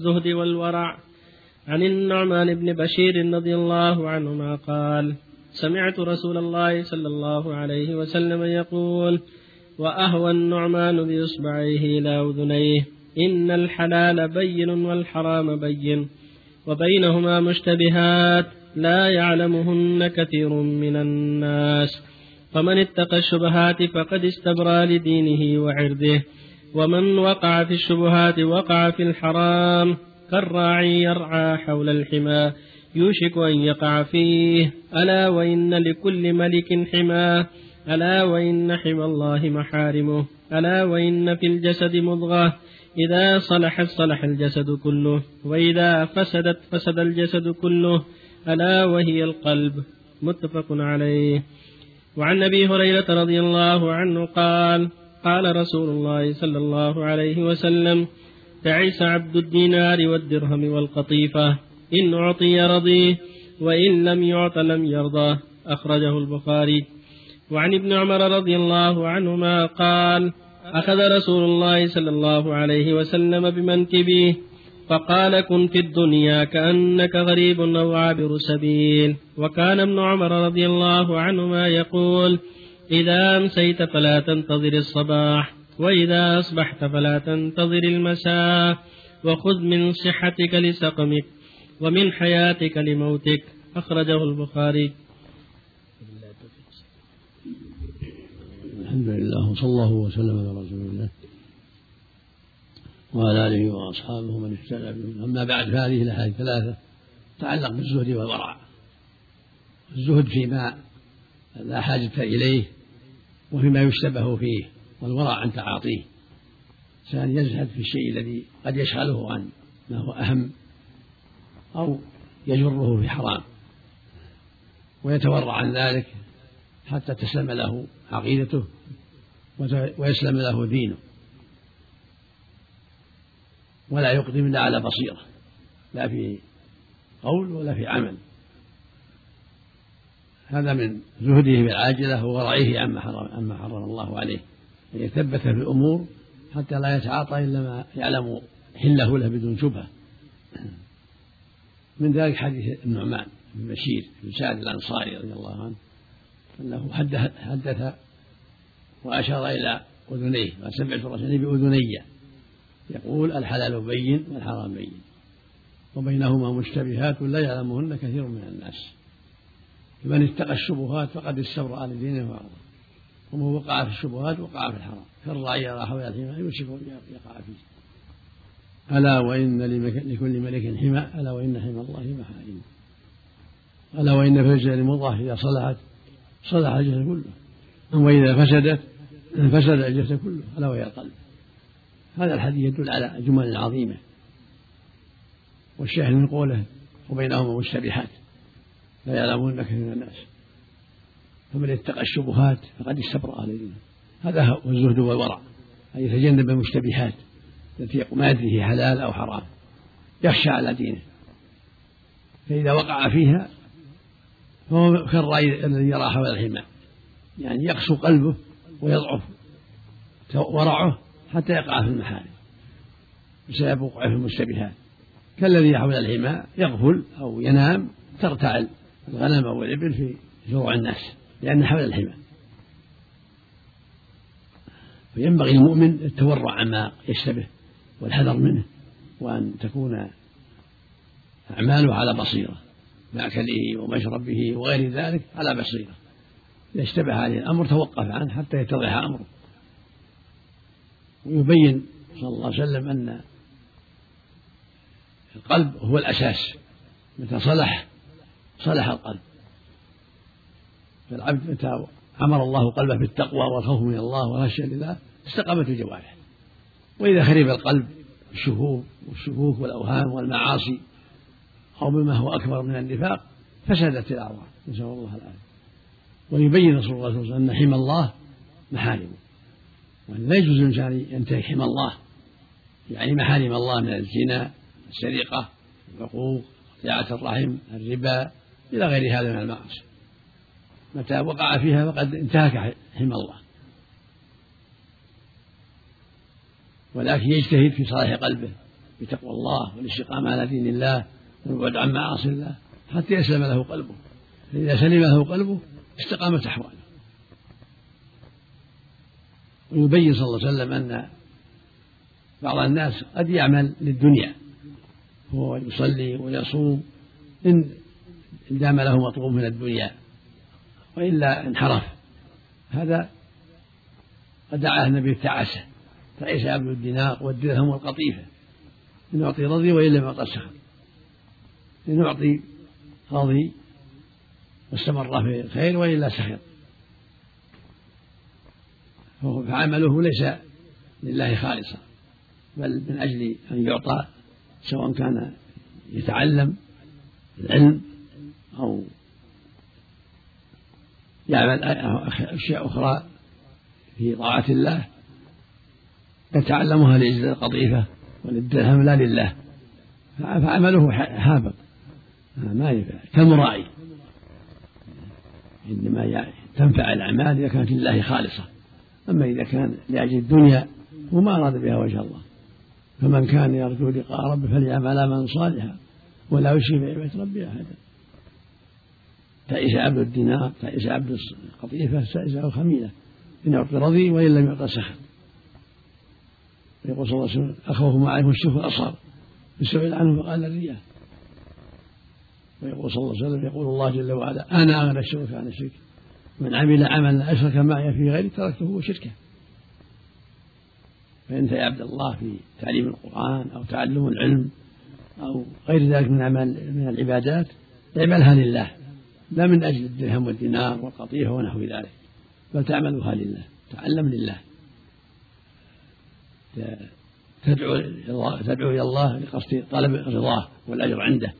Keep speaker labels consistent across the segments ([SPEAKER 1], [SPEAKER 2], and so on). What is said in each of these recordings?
[SPEAKER 1] الزهد والورع عن النعمان بن بشير رضي الله عنهما قال سمعت رسول الله صلى الله عليه وسلم يقول وأهوى النعمان بإصبعيه إلى أذنيه إن الحلال بين والحرام بين وبينهما مشتبهات لا يعلمهن كثير من الناس فمن اتقى الشبهات فقد استبرى لدينه وعرضه. ومن وقع في الشبهات وقع في الحرام كالراعي يرعى حول الحمى يوشك أن يقع فيه. ألا وإن لكل ملك حماه ألا وإن حمى الله محارمه ألا وإن في الجسد مضغة. إذا صلحت صلح الجسد كله وإذا فسدت فسد الجسد كله ألا وهي القلب. متفق عليه. وعن أبي هريرة رضي الله عنه قال قال رسول الله صلى الله عليه وسلم تعس عبد الدينار والدرهم والقطيفة إن أعطي رضيه وإن لم يعط لم يرضاه أخرجه البخاري. وعن ابن عمر رضي الله عنهما قال أخذ رسول الله صلى الله عليه وسلم بمنكبه فقال كن في الدنيا كأنك غريب أو عابر سبيل وكان ابن عمر رضي الله عنهما يقول إذا أمسيت فلا تنتظر الصباح وإذا أصبحت فلا تنتظر المساء. وخذ من صحتك لسقمك ومن حياتك لموتك. أخرجه البخاري.
[SPEAKER 2] الحمد لله وصلى الله وسلم على رسول الله. وعلى آله وأصحابه من اهتدى بهم. أما بعد فهذه الأحاديث ثلاثة تتعلق بالزهد والورع. الزهد فيما لا حاجة إليه وفيما يشتبه فيه والورع عن تعاطيه إنسان يزهد في الشيء الذي قد يشغله عن ما هو أهم أو يجره في حرام ويتورع عن ذلك حتى تسلم له عقيدته ويسلم له دينه. ولا يقدم إلا على بصيرة لا في قول ولا في عمل. هذا من زهده بالعاجلة وورعه عما حرم عما حرم الله عليه. أن يثبت في الأمور حتى لا يتعاطى إلا ما يعلم حله له بدون شبهة. من ذلك حديث النعمان بن بشير بن سعد الأنصاري رضي الله عنه أنه حدث, حدث وأشار إلى أذنيه وسمعت الرسول بأذني. يقول الحلال بين والحرام بين وبينهما مشتبهات لا يعلمهن كثير من الناس. فمن اتقى الشبهات فقد استبرأ لدينه وعرضه ومن وقع في الشبهات وقع في الحرام. كالراعي يرى حول الحمى يوشك أن يقع فيه. ألا وإن لكل ملك حمى ألا وإن حمى الله محارمه ألا وإن في الجسد مضغة إذا صلحت صلح الجسد كله. وإذا فسدت فسد الجسد كله ألا وهي القلب هذا الحديث يدل على جمل عظيمة. والشاهد من قوله وبينهما مشتبهات. لا يعلمون كثير من الناس. فمن اتقى الشبهات فقد استبرأ لدينه هذا هو الزهد والورع. أن يتجنب المشتبهات التي ما يدري حلال أو حرام. يخشى على دينه. فإذا وقع فيها فهو كالرأي الذي يرى حول الحمى. يعني يقسو قلبه ويضعف ورعه حتى يقع في المحارم. بسبب وقوعه في المشتبهات. كالذي حول الحمى يغفل أو ينام ترتعل. الغنم أو الإبل في فروع الناس لأن حول الحمى. فينبغي المؤمن التورع عما يشتبه والحذر منه وأن تكون أعماله على بصيرة مأكله ومشربه وغير ذلك على بصيرة. إذا اشتبه عليه الأمر توقف عنه حتى يتضح أمره. ويبين صلى الله عليه وسلم أن القلب هو الأساس متى صلح صلح القلب. فالعبد متى أمر الله قلبه بالتقوى والخوف من الله والخشية لله استقامت الجوارح وإذا خرب القلب بالشهور والشكوك والأوهام والمعاصي أو بما هو أكبر من النفاق فسدت الأعراض نسأل الله العافية. ويبين رسول الله صلى الله عليه وسلم أن حمى الله محارمه وأن لا يجوز للإنسان ينتهك حمى الله. يعني محارم الله من الزنا السرقة العقوق قطيعة الرحم الربا إلى غير هذا من المعاصي. متى وقع فيها فقد انتهك حمى الله. ولكن يجتهد في صلاح قلبه بتقوى الله والاستقامة على دين الله والبعد عن معاصي الله حتى يسلم له قلبه. فإذا سلم له قلبه استقامت أحواله. ويبين صلى الله عليه وسلم أن بعض الناس قد يعمل للدنيا هو يصلي ويصوم إن دام له مطلوب من الدنيا وإلا انحرف. هذا قد دعاه النبي التعاسة تعيس عبد الدينار والدرهم والقطيفة. إن أعطي رضي وإن لم يعطى سخط إن أعطي رضي واستمر في الخير وإلا سخط فعمله ليس لله خالصا بل من أجل أن يعطى سواء كان يتعلم العلم أو يعمل أشياء أخرى في طاعة الله يتعلمها لأجل القطيفة وللدرهم لا لله. فعمله هابط ما ينفع كالمرائي إنما تنفع الأعمال إذا كانت لله خالصة. أما إذا كان لأجل الدنيا وما أراد بها وجه الله. فمن كان يرجو لقاء ربه فليعمل عملا صالحا ولا يشرك بعبادة ربه أحدا. تعيس عبد الدينار تعيس عبد القطيفة تعيس الخميلة إن أعطي رضي وإن لم يعطى سخط يقول صلى الله عليه وسلم أخوه ما عليه الشرك الأصغر فسئل عنه فقال الرياء ويقول صلى الله عليه وسلم يقول الله جل وعلا أنا أغنى الشرك عن الشرك. من عمل عملا أشرك معي في غيري تركته وشركه. فأنت يا عبد الله في تعليم القرآن أو تعلم العلم أو غير ذلك من عمل من العبادات اعملها لله. لا من أجل الدرهم والدينار والقطيفة ونحو ذلك بل تعملها لله تعلم لله. تدعو تدعو إلى الله لقصد طلب رضاه والأجر عنده.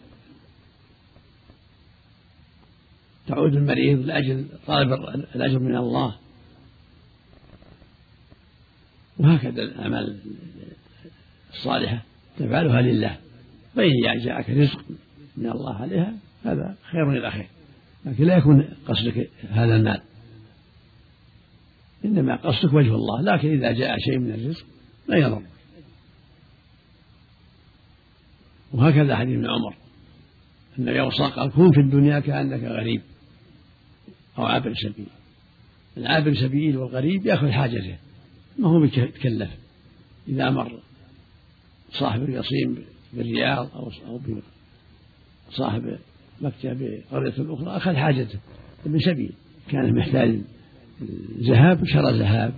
[SPEAKER 2] تعود المريض لأجل طلب الأجر من الله. وهكذا الأعمال الصالحة تفعلها لله. فإن جاءك رزق من الله عليها هذا خير إلى خير. لكن لا يكون قصدك هذا المال. إنما قصدك وجه الله لكن إذا جاء شيء من الرزق لا يضر. وهكذا حديث ابن عمر النبي وصى قال كن في الدنيا كأنك غريب أو عابر سبيل. العابر سبيل والغريب يأخذ حاجته ما هو يتكلف إذا مر صاحب القصيم بالرياض أو أو صاحب مكة بقرية أخرى أخذ حاجته. ابن سبيل كان محتاج ذهاب شرى ذهاب.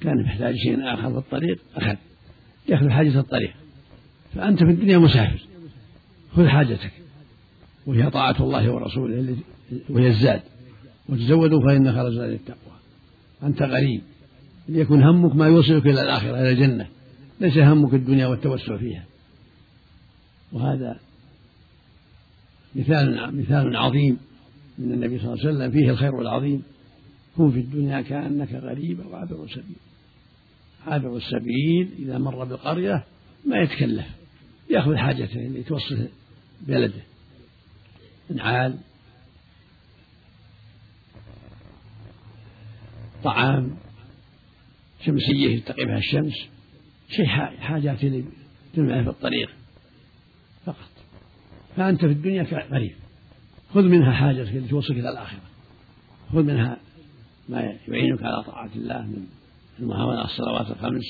[SPEAKER 2] كان محتاج شيء آخر في الطريق أخذ. يأخذ حاجة الطريق. فأنت في الدنيا مسافر. خذ حاجتك. وهي طاعة الله ورسوله وهي الزاد. وتزودوا فإن خير الزاد التقوى أنت غريب. ليكن همك ما يوصلك إلى الآخرة إلى الجنة. ليس همك الدنيا والتوسع فيها. وهذا مثال مثال عظيم من النبي صلى الله عليه وسلم فيه الخير العظيم كن في الدنيا كأنك غريب أو عابر سبيل. عابر السبيل إذا مر بالقرية ما يتكلف يأخذ حاجته اللي توصل بلده. نعال طعام شمسية يتقي بها الشمس شيء حاجات تنفع في الطريق فقط. فأنت في الدنيا كغريب خذ منها حاجتك التي توصلك إلى الآخرة. خذ منها ما يعينك على طاعة الله من المحاولة على الصلوات الخمس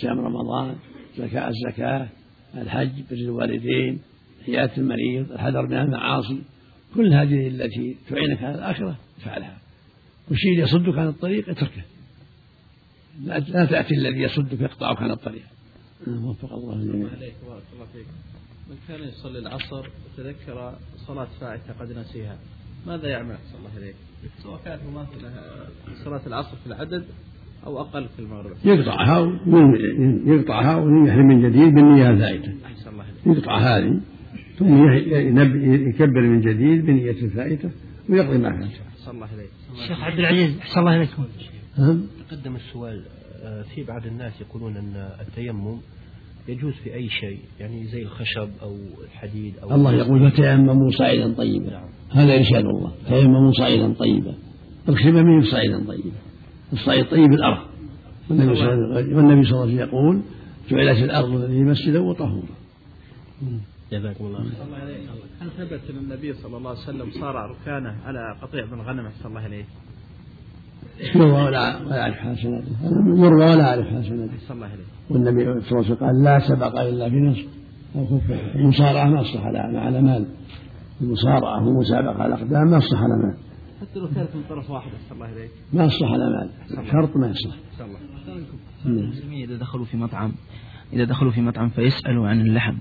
[SPEAKER 2] صيام رمضان زكاة الزكاة الحج بر الوالدين عيادة المريض الحذر من المعاصي. كل هذه التي تعينك على الآخرة افعلها والشيء يصدك عن الطريق اتركه. لا تأتي الذي يصدك يقطعك عن الطريق. وفق الله
[SPEAKER 1] بارك الله فيك. من كان يصلي العصر وتذكر صلاة فائتة قد نسيها. ماذا يعمل؟ صلى الله عليك سواء كانت مماثلة صلاة العصر في العدد أو أقل في المغرب.
[SPEAKER 2] يقطعها يقطعها ويحرم من جديد بالنية الفائتة
[SPEAKER 1] الله
[SPEAKER 2] يقطع هذه ثم يكبر من جديد بنية الفائتة ويقضي ما فات
[SPEAKER 1] أحسن الله إليك.
[SPEAKER 3] شيخ عبد العزيز أحسن الله إليكم.
[SPEAKER 2] نعم.
[SPEAKER 4] تقدم السؤال آه، في بعض الناس يقولون أن التيمم يجوز في أي شيء يعني زي الخشب أو الحديد أو
[SPEAKER 2] الله يقول فتيمموا صعيدا طيبا.
[SPEAKER 4] نعم.
[SPEAKER 2] هذا إرشاد الله. تيمموا صعيدا طيبا. الخيمة من صعيدا طيبا الصعيد طيب الأرض. والنبي صلى الله عليه وسلم يقول جعلت الأرض لي مسجدا وطهورا
[SPEAKER 1] جزاكم الله خير
[SPEAKER 5] هل ثبت أن النبي صلى الله عليه وسلم صار ركانه على قطيع من غنم؟ أحسن الله اليه؟
[SPEAKER 2] يروى ولا ولا أعرف حسناته. يروى ولا أعرف
[SPEAKER 5] الله اليه.
[SPEAKER 2] والنبي صلى الله عليه وسلم قال لا سبق إلا في نصف. أو خفه المصارعة ما تصلح على على مال. المصارعة والمسابقة على الأقدام ما تصلح على مال.
[SPEAKER 5] حتى لو كانت من طرف واحد أحسن الله اليه.
[SPEAKER 2] ما يصلح على مال. شرط ما يصلح.
[SPEAKER 5] احسن الله.
[SPEAKER 6] المسلمين إذا دخلوا في مطعم إذا دخلوا في مطعم فيسألوا عن اللحم.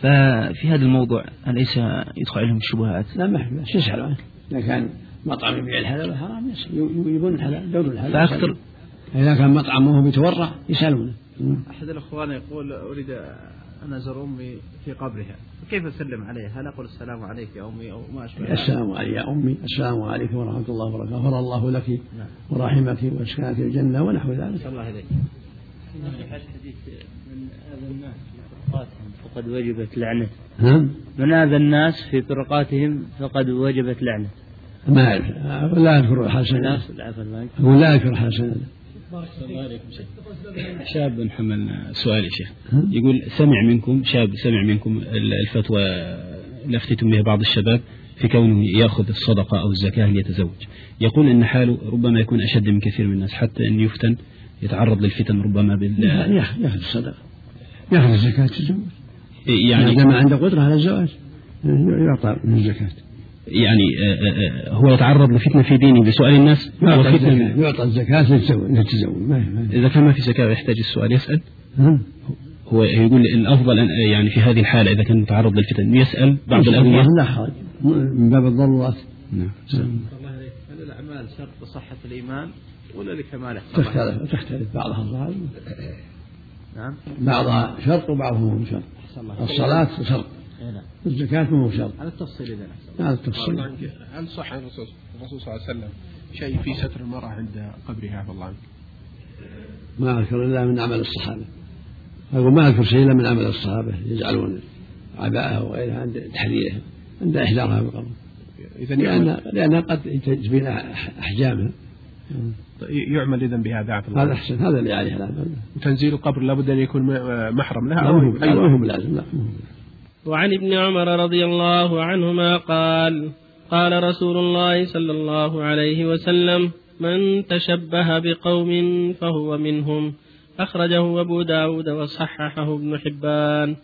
[SPEAKER 6] ففي هذا الموضوع أليس يدخل عليهم الشبهات؟
[SPEAKER 2] لا ما في بأس يسأل عنه؟ إذا كان مطعم يبيع الحلال والحرام يبون الحلال دور الحلال
[SPEAKER 6] فأكثر
[SPEAKER 2] إذا كان مطعم وهو بيتورع يسألونه
[SPEAKER 5] أحد الإخوان يقول أريد أن أزور أمي في قبرها كيف أسلم عليها؟ هل أقول السلام عليك يا أمي أو ما أشبه ذلك؟
[SPEAKER 2] السلام عليك يا أمي السلام عليكم ورحمة الله وبركاته غفر الله لك
[SPEAKER 5] نعم.
[SPEAKER 2] ورحمك وأسكنك الجنة ونحو ذلك
[SPEAKER 5] الله اليك.
[SPEAKER 7] الحديث من آذى الناس في طرقاتهم فقد وجبت لعنته
[SPEAKER 2] ها؟
[SPEAKER 7] من آذى الناس في طرقاتهم فقد وجبت لعنته
[SPEAKER 2] ما أعرف لا أذكر حسنا
[SPEAKER 7] الناس العفو الله
[SPEAKER 2] أقول لا أذكر حسنا
[SPEAKER 8] شاب حمل سؤال يا شيخ. يقول سمع منكم شاب سمع منكم الفتوى لفتتم بها بعض الشباب في كونه يأخذ الصدقة أو الزكاة ليتزوج. يقول إن حاله ربما يكون أشد من كثير من الناس حتى أن يفتن يتعرض للفتن ربما بال
[SPEAKER 2] ياخذ يأخذ الصدقة. يأخذ الزكاة تزوج.
[SPEAKER 8] يعني
[SPEAKER 2] إذا ما عنده قدرة على الزواج يعطى من الزكاة
[SPEAKER 8] يعني آه، آه، هو يتعرض لفتنة في دينه بسؤال الناس؟
[SPEAKER 2] يعطى الزكاة للتزوج
[SPEAKER 8] إذا كان ما في زكاة ويحتاج السؤال
[SPEAKER 2] يسأل؟
[SPEAKER 8] هو يقول الأفضل أن يعني في هذه الحالة إذا كان متعرض للفتن
[SPEAKER 2] يسأل
[SPEAKER 8] بعض
[SPEAKER 2] الله لا حرج. من باب الضرورات.
[SPEAKER 8] نعم.
[SPEAKER 5] الله عليك. هل الأعمال شرط لصحه الإيمان ولا لكماله؟
[SPEAKER 2] تختلف تختلف. بعضها ظاهر.
[SPEAKER 5] نعم.
[SPEAKER 2] بعضها شرط وبعضها مو شرط. الصلاة شرط.
[SPEAKER 5] إيه نعم.
[SPEAKER 2] الزكاة مو شرط.
[SPEAKER 5] على التفصيل إذا احسن الله.
[SPEAKER 2] هذا التفصيل
[SPEAKER 9] هل صح عن الرسول صلى الله عليه وسلم شيء في ستر المرأة عند قبرها؟ عفى الله عنك
[SPEAKER 2] ما أذكر إلا من عمل الصحابة. أقول ما أذكر شيء إلا من عمل الصحابة يجعلون عباءة وغيرها عند تحريرها عند إحضارها بالقبر.
[SPEAKER 9] إذا
[SPEAKER 2] لأن لأنها قد تبين أحجامها.
[SPEAKER 9] يعمل إذا بها عفى الله.
[SPEAKER 2] هذا. أحسن هذا اللي عليه العمل
[SPEAKER 9] وتنزيل القبر لابد أن يكون م- محرم لها
[SPEAKER 2] لا
[SPEAKER 9] أو
[SPEAKER 2] مو لا
[SPEAKER 9] أيوة.
[SPEAKER 2] مو بلازم لا مو
[SPEAKER 1] وعن ابن عمر رضي الله عنهما قال قال رسول الله صلى الله عليه وسلم من تشبه بقوم فهو منهم. أخرجه أبو داود وصححه ابن حبان.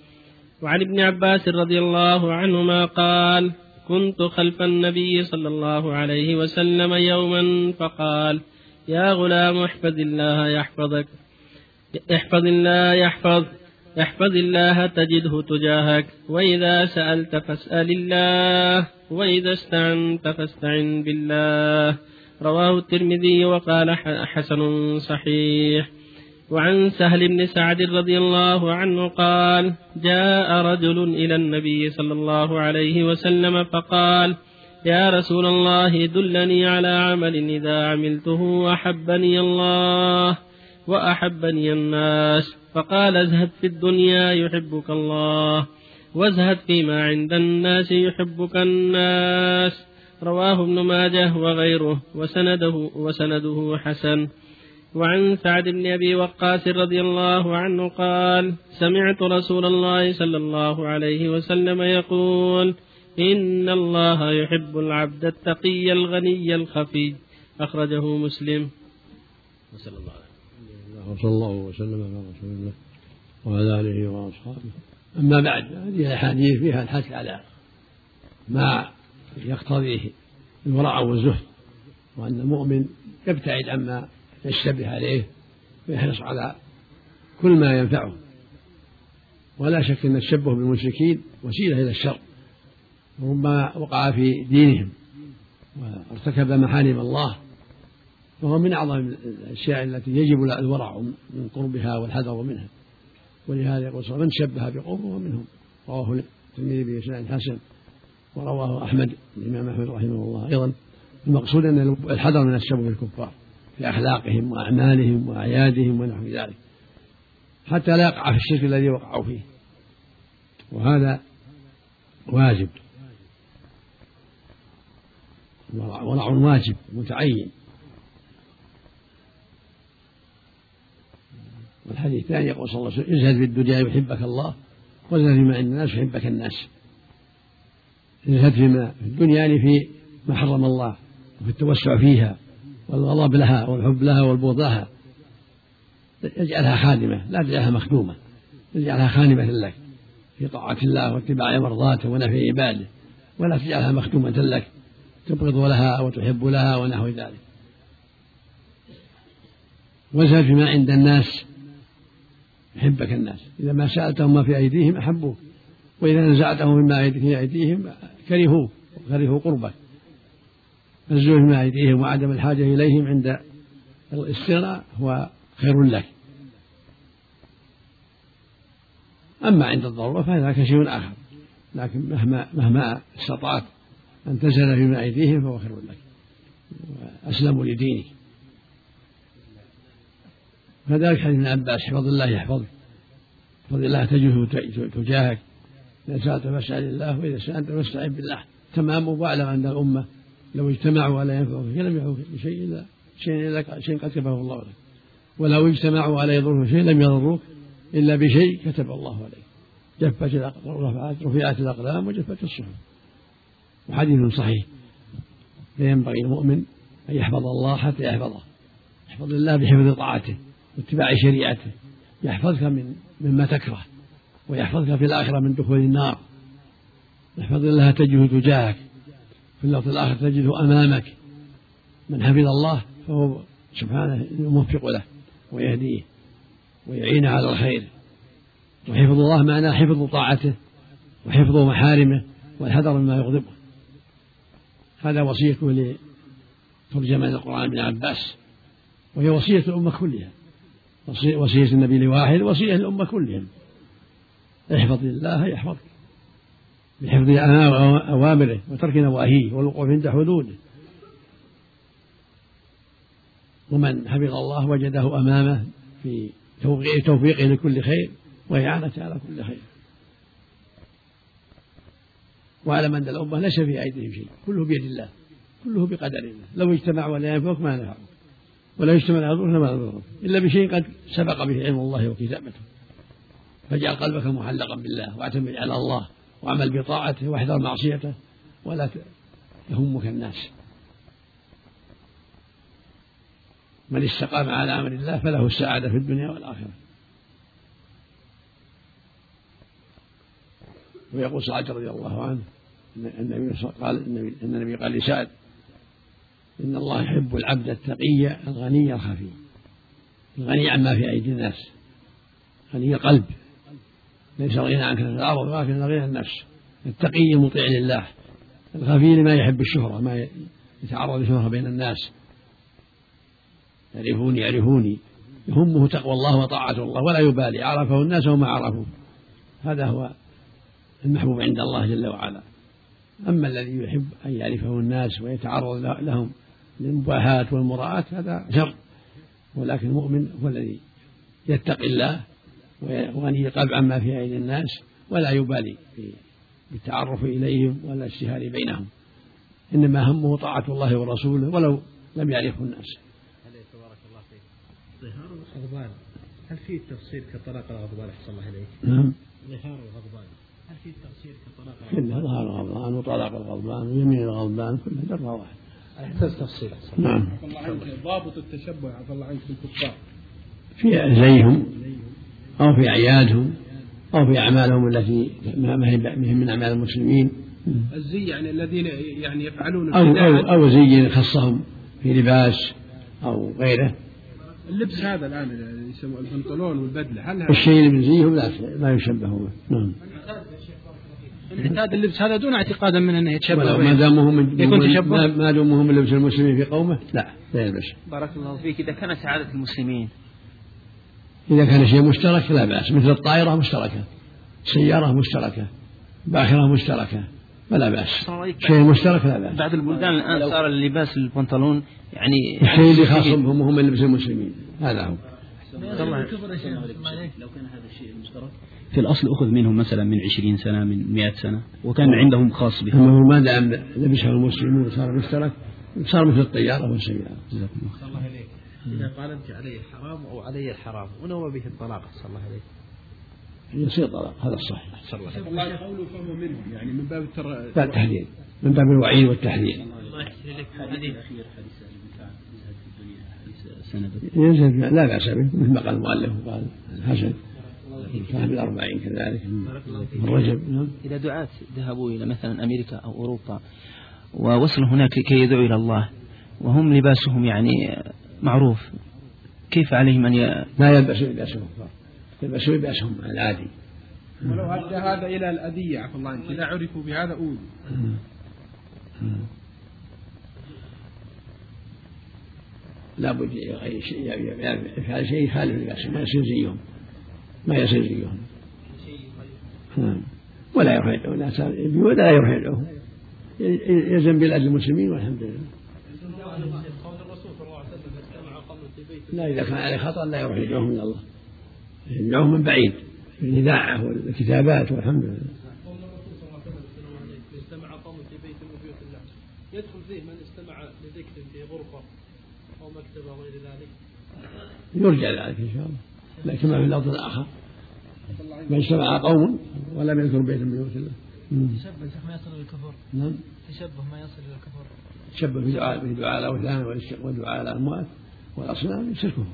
[SPEAKER 1] وعن ابن عباس رضي الله عنهما قال كنت خلف النبي صلى الله عليه وسلم يوما فقال يا غلام احفظ الله يحفظك احفظ الله يحفظ. احفظ الله تجده تجاهك وإذا سألت فاسأل الله وإذا استعنت فاستعن بالله. رواه الترمذي وقال حسن صحيح. وعن سهل بن سعد رضي الله عنه قال جاء رجل إلى النبي صلى الله عليه وسلم فقال يا رسول الله دلني على عمل إذا عملته أحبني الله. وأحبني الناس. فقال ازهد في الدنيا يحبك الله وازهد فيما عند الناس يحبك الناس. رواه ابن ماجه وغيره وسنده وسنده حسن. وعن سعد بن أبي وقاص رضي الله عنه قال سمعت رسول الله صلى الله عليه وسلم يقول إن الله يحب العبد التقي الغني الخفي. أخرجه مسلم. وصلى الله عليه
[SPEAKER 2] وصلى الله وسلم على رسول الله وعلى آله وأصحابه. أما بعد هذه الأحاديث فيها الحث على ما يقتضيه الورع والزهد وأن المؤمن يبتعد عما يشتبه عليه ويحرص على كل ما ينفعه. ولا شك أن التشبه بالمشركين وسيلة إلى الشر وربما وقع في دينهم وارتكب محارم الله وهو من أعظم الأشياء التي يجب الورع من قربها والحذر منها. ولهذا يقول صلى من شبه بقوم فهو منهم رواه الترمذي بإسناد حسن ورواه أحمد الإمام أحمد رحمه الله أيضا. المقصود أن الحذر من الشبه بالكفار في أخلاقهم وأعمالهم وأعيادهم ونحو ذلك حتى لا يقع في الشرك الذي وقعوا فيه. وهذا واجب. ورع واجب متعين. والحديث الثاني يقول صلى الله عليه وسلم ازهد في الدنيا يحبك الله وازهد فيما عند الناس يحبك الناس. ازهد فيما في الدنيا يعني في ما حرم الله وفي التوسع فيها والغضب لها والحب لها والبغض لها. يجعلها خادمة لا تجعلها مخدومة يجعلها خادمة لك في طاعة الله واتباع مرضاته ونفي عباده ولا تجعلها مخدومة لك تبغض لها وتحب لها ونحو ذلك. وازهد فيما عند الناس يحبك الناس. إذا ما سألتهم ما في أيديهم أحبوك وإذا نزعتهم مما في أيديهم كرهوك وكرهوا قربك الزهد فيما أيديهم وعدم الحاجة إليهم عند الاستغناء هو خير لك. أما عند الضرورة فذاك شيء آخر. لكن مهما مهما استطعت أن تزهد فيما أيديهم فهو خير لك. وأسلم لدينك. كذلك حديث ابن عباس احفظ الله يحفظك احفظ الله تجده تجاهك. إذا سألت فاسأل الله وإذا سألت فاستعن بالله. تمام واعلم أن الأمة. لو اجتمعوا على ينفعوك لم ينفعوك بشيء إلا شيء إلا شيء قد كتبه الله لك. ولو اجتمعوا على يضروك شيء لم يضروك إلا بشيء كتب الله عليك. جفت رفعت الأقلام وجفت الصحف. وحديث صحيح. فينبغي المؤمن أن يحفظ الله حتى يحفظه. يحفظ الله بحفظ طاعته. واتباع شريعته يحفظك من مما تكره ويحفظك في الآخرة من دخول النار. يحفظ الله تجده تجاهك في اللفظ الآخر تجده أمامك. من حفظ الله فهو سبحانه يوفق له ويهديه ويعينه على الخير. وحفظ الله معناه حفظ طاعته وحفظ محارمه والحذر مما يغضبه. هذا وصيته لترجمان القرآن ابن عباس وهي وصية الأمة كلها. وصية النبي لواحد وصية للأمة كلهم. احفظ الله يحفظك. بحفظ أوامره وترك نواهيه والوقوف عند حدوده. ومن حفظ الله وجده أمامه في توفيقه لكل خير وإعانته على كل خير. واعلم أن الأمة ليس في أيديهم شيء كله بيد الله كله بقدر الله. لو اجتمعوا ولا ينفعك ما نفعوك ولا على ضرك ما ضرك إلا بشيء قد سبق به علم الله وكتابته. فاجعل قلبك معلقا بالله واعتمد على الله واعمل بطاعته واحذر معصيته ولا يهمك الناس. من استقام على أمر الله فله السعادة في الدنيا والآخرة. ويقول سعد رضي الله عنه النبي قال إن النبي قال لسعد إن الله يحب العبد التقي الغني الخفي. الغني عما في أيدي الناس. غني القلب. ليس الغنى عن كثرة الأرض ولكن غنى النفس. التقي المطيع لله. الخفي لما يحب الشهرة ما يتعرض للشهرة بين الناس. يعرفوني يعرفوني. يهمه تقوى الله وطاعة الله ولا يبالي. عرفه الناس وما عرفوه. هذا هو المحبوب عند الله جل وعلا. أما الذي يحب أن يعرفه الناس ويتعرض لهم للمباهاة والمراءة هذا شر. ولكن المؤمن هو الذي يتقي الله وغني القلب عما في أيدي الناس ولا يبالي بالتعرف إليهم ولا الاشتهار بينهم. إنما همه طاعة الله ورسوله ولو لم يعرفه الناس.
[SPEAKER 4] تبارك الله فيك ظهار الغضبان. هل في تفصيل كطلاق الغضبان أحسن الله إليك؟
[SPEAKER 2] نعم.
[SPEAKER 4] ظهار الغضبان. هل في تفصيل كطلاق
[SPEAKER 2] الغضبان؟ ظهار الغضبان وطلاق الغضبان ويمين الغضبان كلها درة واحد.
[SPEAKER 4] يحتاج تفصيل
[SPEAKER 2] نعم.
[SPEAKER 9] ضابط التشبع عفى الله عنك بالكفار
[SPEAKER 2] في زيهم أو في أعيادهم أو في أعمالهم التي ما هي من أعمال المسلمين.
[SPEAKER 9] الزي يعني الذين يعني يفعلون
[SPEAKER 2] أو أو أو زي خصهم في لباس أو غيره.
[SPEAKER 9] اللبس هذا الآن اللي يسموه البنطلون والبدلة. هل هذا
[SPEAKER 2] الشيء اللي من زيهم لا لا يشبه به نعم
[SPEAKER 5] اعتاد اللبس هذا دون اعتقادا من أنه يتشبه
[SPEAKER 2] ما داموا هم
[SPEAKER 5] يكون تشبه.
[SPEAKER 2] ما داموا هم لبس المسلمين في قومه؟ لا لا يلبس
[SPEAKER 6] بارك الله فيك. إذا كانت سعادة المسلمين
[SPEAKER 2] إذا كان شيء مشترك لا بأس. مثل الطائرة مشتركة سيارة مشتركة باخرة مشتركة فلا بأس. شيء مشترك لا بأس.
[SPEAKER 6] بعض البلدان الآن صار اللباس البنطلون يعني
[SPEAKER 2] الشيء اللي خاصهم هم هم لبس المسلمين. هذا هو.
[SPEAKER 7] لو كان هذا الشيء المشترك.
[SPEAKER 8] في الأصل أخذ منهم مثلا من عشرين سنة من مئة سنة وكان عندهم خاص بهم.
[SPEAKER 2] أما ما دام لبسه المسلمون صار مشترك صار مثل الطيارة والسيارة.
[SPEAKER 8] جزاكم الله
[SPEAKER 4] الله إليك
[SPEAKER 5] إذا قال أنت علي الحرام أو علي الحرام ونوى به الطلاق؟ صلى الله عليه
[SPEAKER 2] يصير طلاق هذا الصحيح.
[SPEAKER 5] أحسن الله عليك.
[SPEAKER 9] قوله فهو منهم يعني من باب التر...
[SPEAKER 2] التحذير من باب الوعيد والتحذير.
[SPEAKER 1] الله يحسن لك حديث.
[SPEAKER 2] ينزل لا بأس به. مثل ما قال المؤلف وقال الحسن. صاحب الأربعين كذلك. من رجب. نعم.
[SPEAKER 6] إذا دعاة ذهبوا إلى مثلا أمريكا أو أوروبا ووصلوا هناك كي يدعوا إلى الله وهم لباسهم يعني معروف كيف عليهم أن ي...
[SPEAKER 2] لا يلبسوا لباسهم. الكفار يلبسوا لباسهم العادي.
[SPEAKER 9] ولو أدى هذا إلى الأذية عفى الله عنك إذا عرفوا بهذا أوذوا
[SPEAKER 2] يغير شيء يفعل شيء يخالف لباسهم ما يصير زيهم. ما يصير زيهم. نعم. ولا يروح يدعو الناس لا يروح يدعوهم يلزم بلاد المسلمين والحمد لله. لا إذا كان عليه خطأ لا يروح يدعوهم إلى الله. يدعوهم من بعيد. في الإذاعة والكتابات والحمد لله.
[SPEAKER 1] يدخل فيه من استمع لذكر في غرفة. أو مكتبة أو غير ذلك؟
[SPEAKER 2] يرجع ذلك إن شاء الله. لكن ما في اللفظ الآخر ما اجتمع قوم ولم يذكروا بيتا من بيوت الله.
[SPEAKER 3] تشبه ما يصل إلى الكفر.
[SPEAKER 2] نعم.
[SPEAKER 3] تشبه ما يصل إلى الكفر.
[SPEAKER 2] تشبه في دعاء في دعاء الأوثان ودعاء الأموات والأصنام يصير كفر.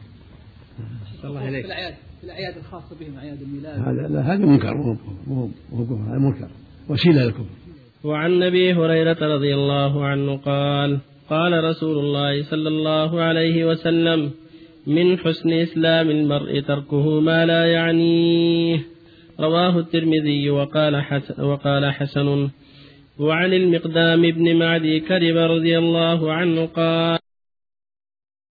[SPEAKER 5] الله عليك.
[SPEAKER 3] في الاعياد في الأعياد الخاصة بهم أعياد الميلاد.
[SPEAKER 2] هذا لا هذا منكر مو مو مو كفر هذا منكر. وسيلة للكفر.
[SPEAKER 1] وعن أبي هريرة رضي الله عنه قال قال رسول الله صلى الله عليه وسلم من حسن إسلام المرء تركه ما لا يعنيه. رواه الترمذي وقال حسن, وقال حسن. وعن المقدام بن معدي كرب رضي الله عنه قال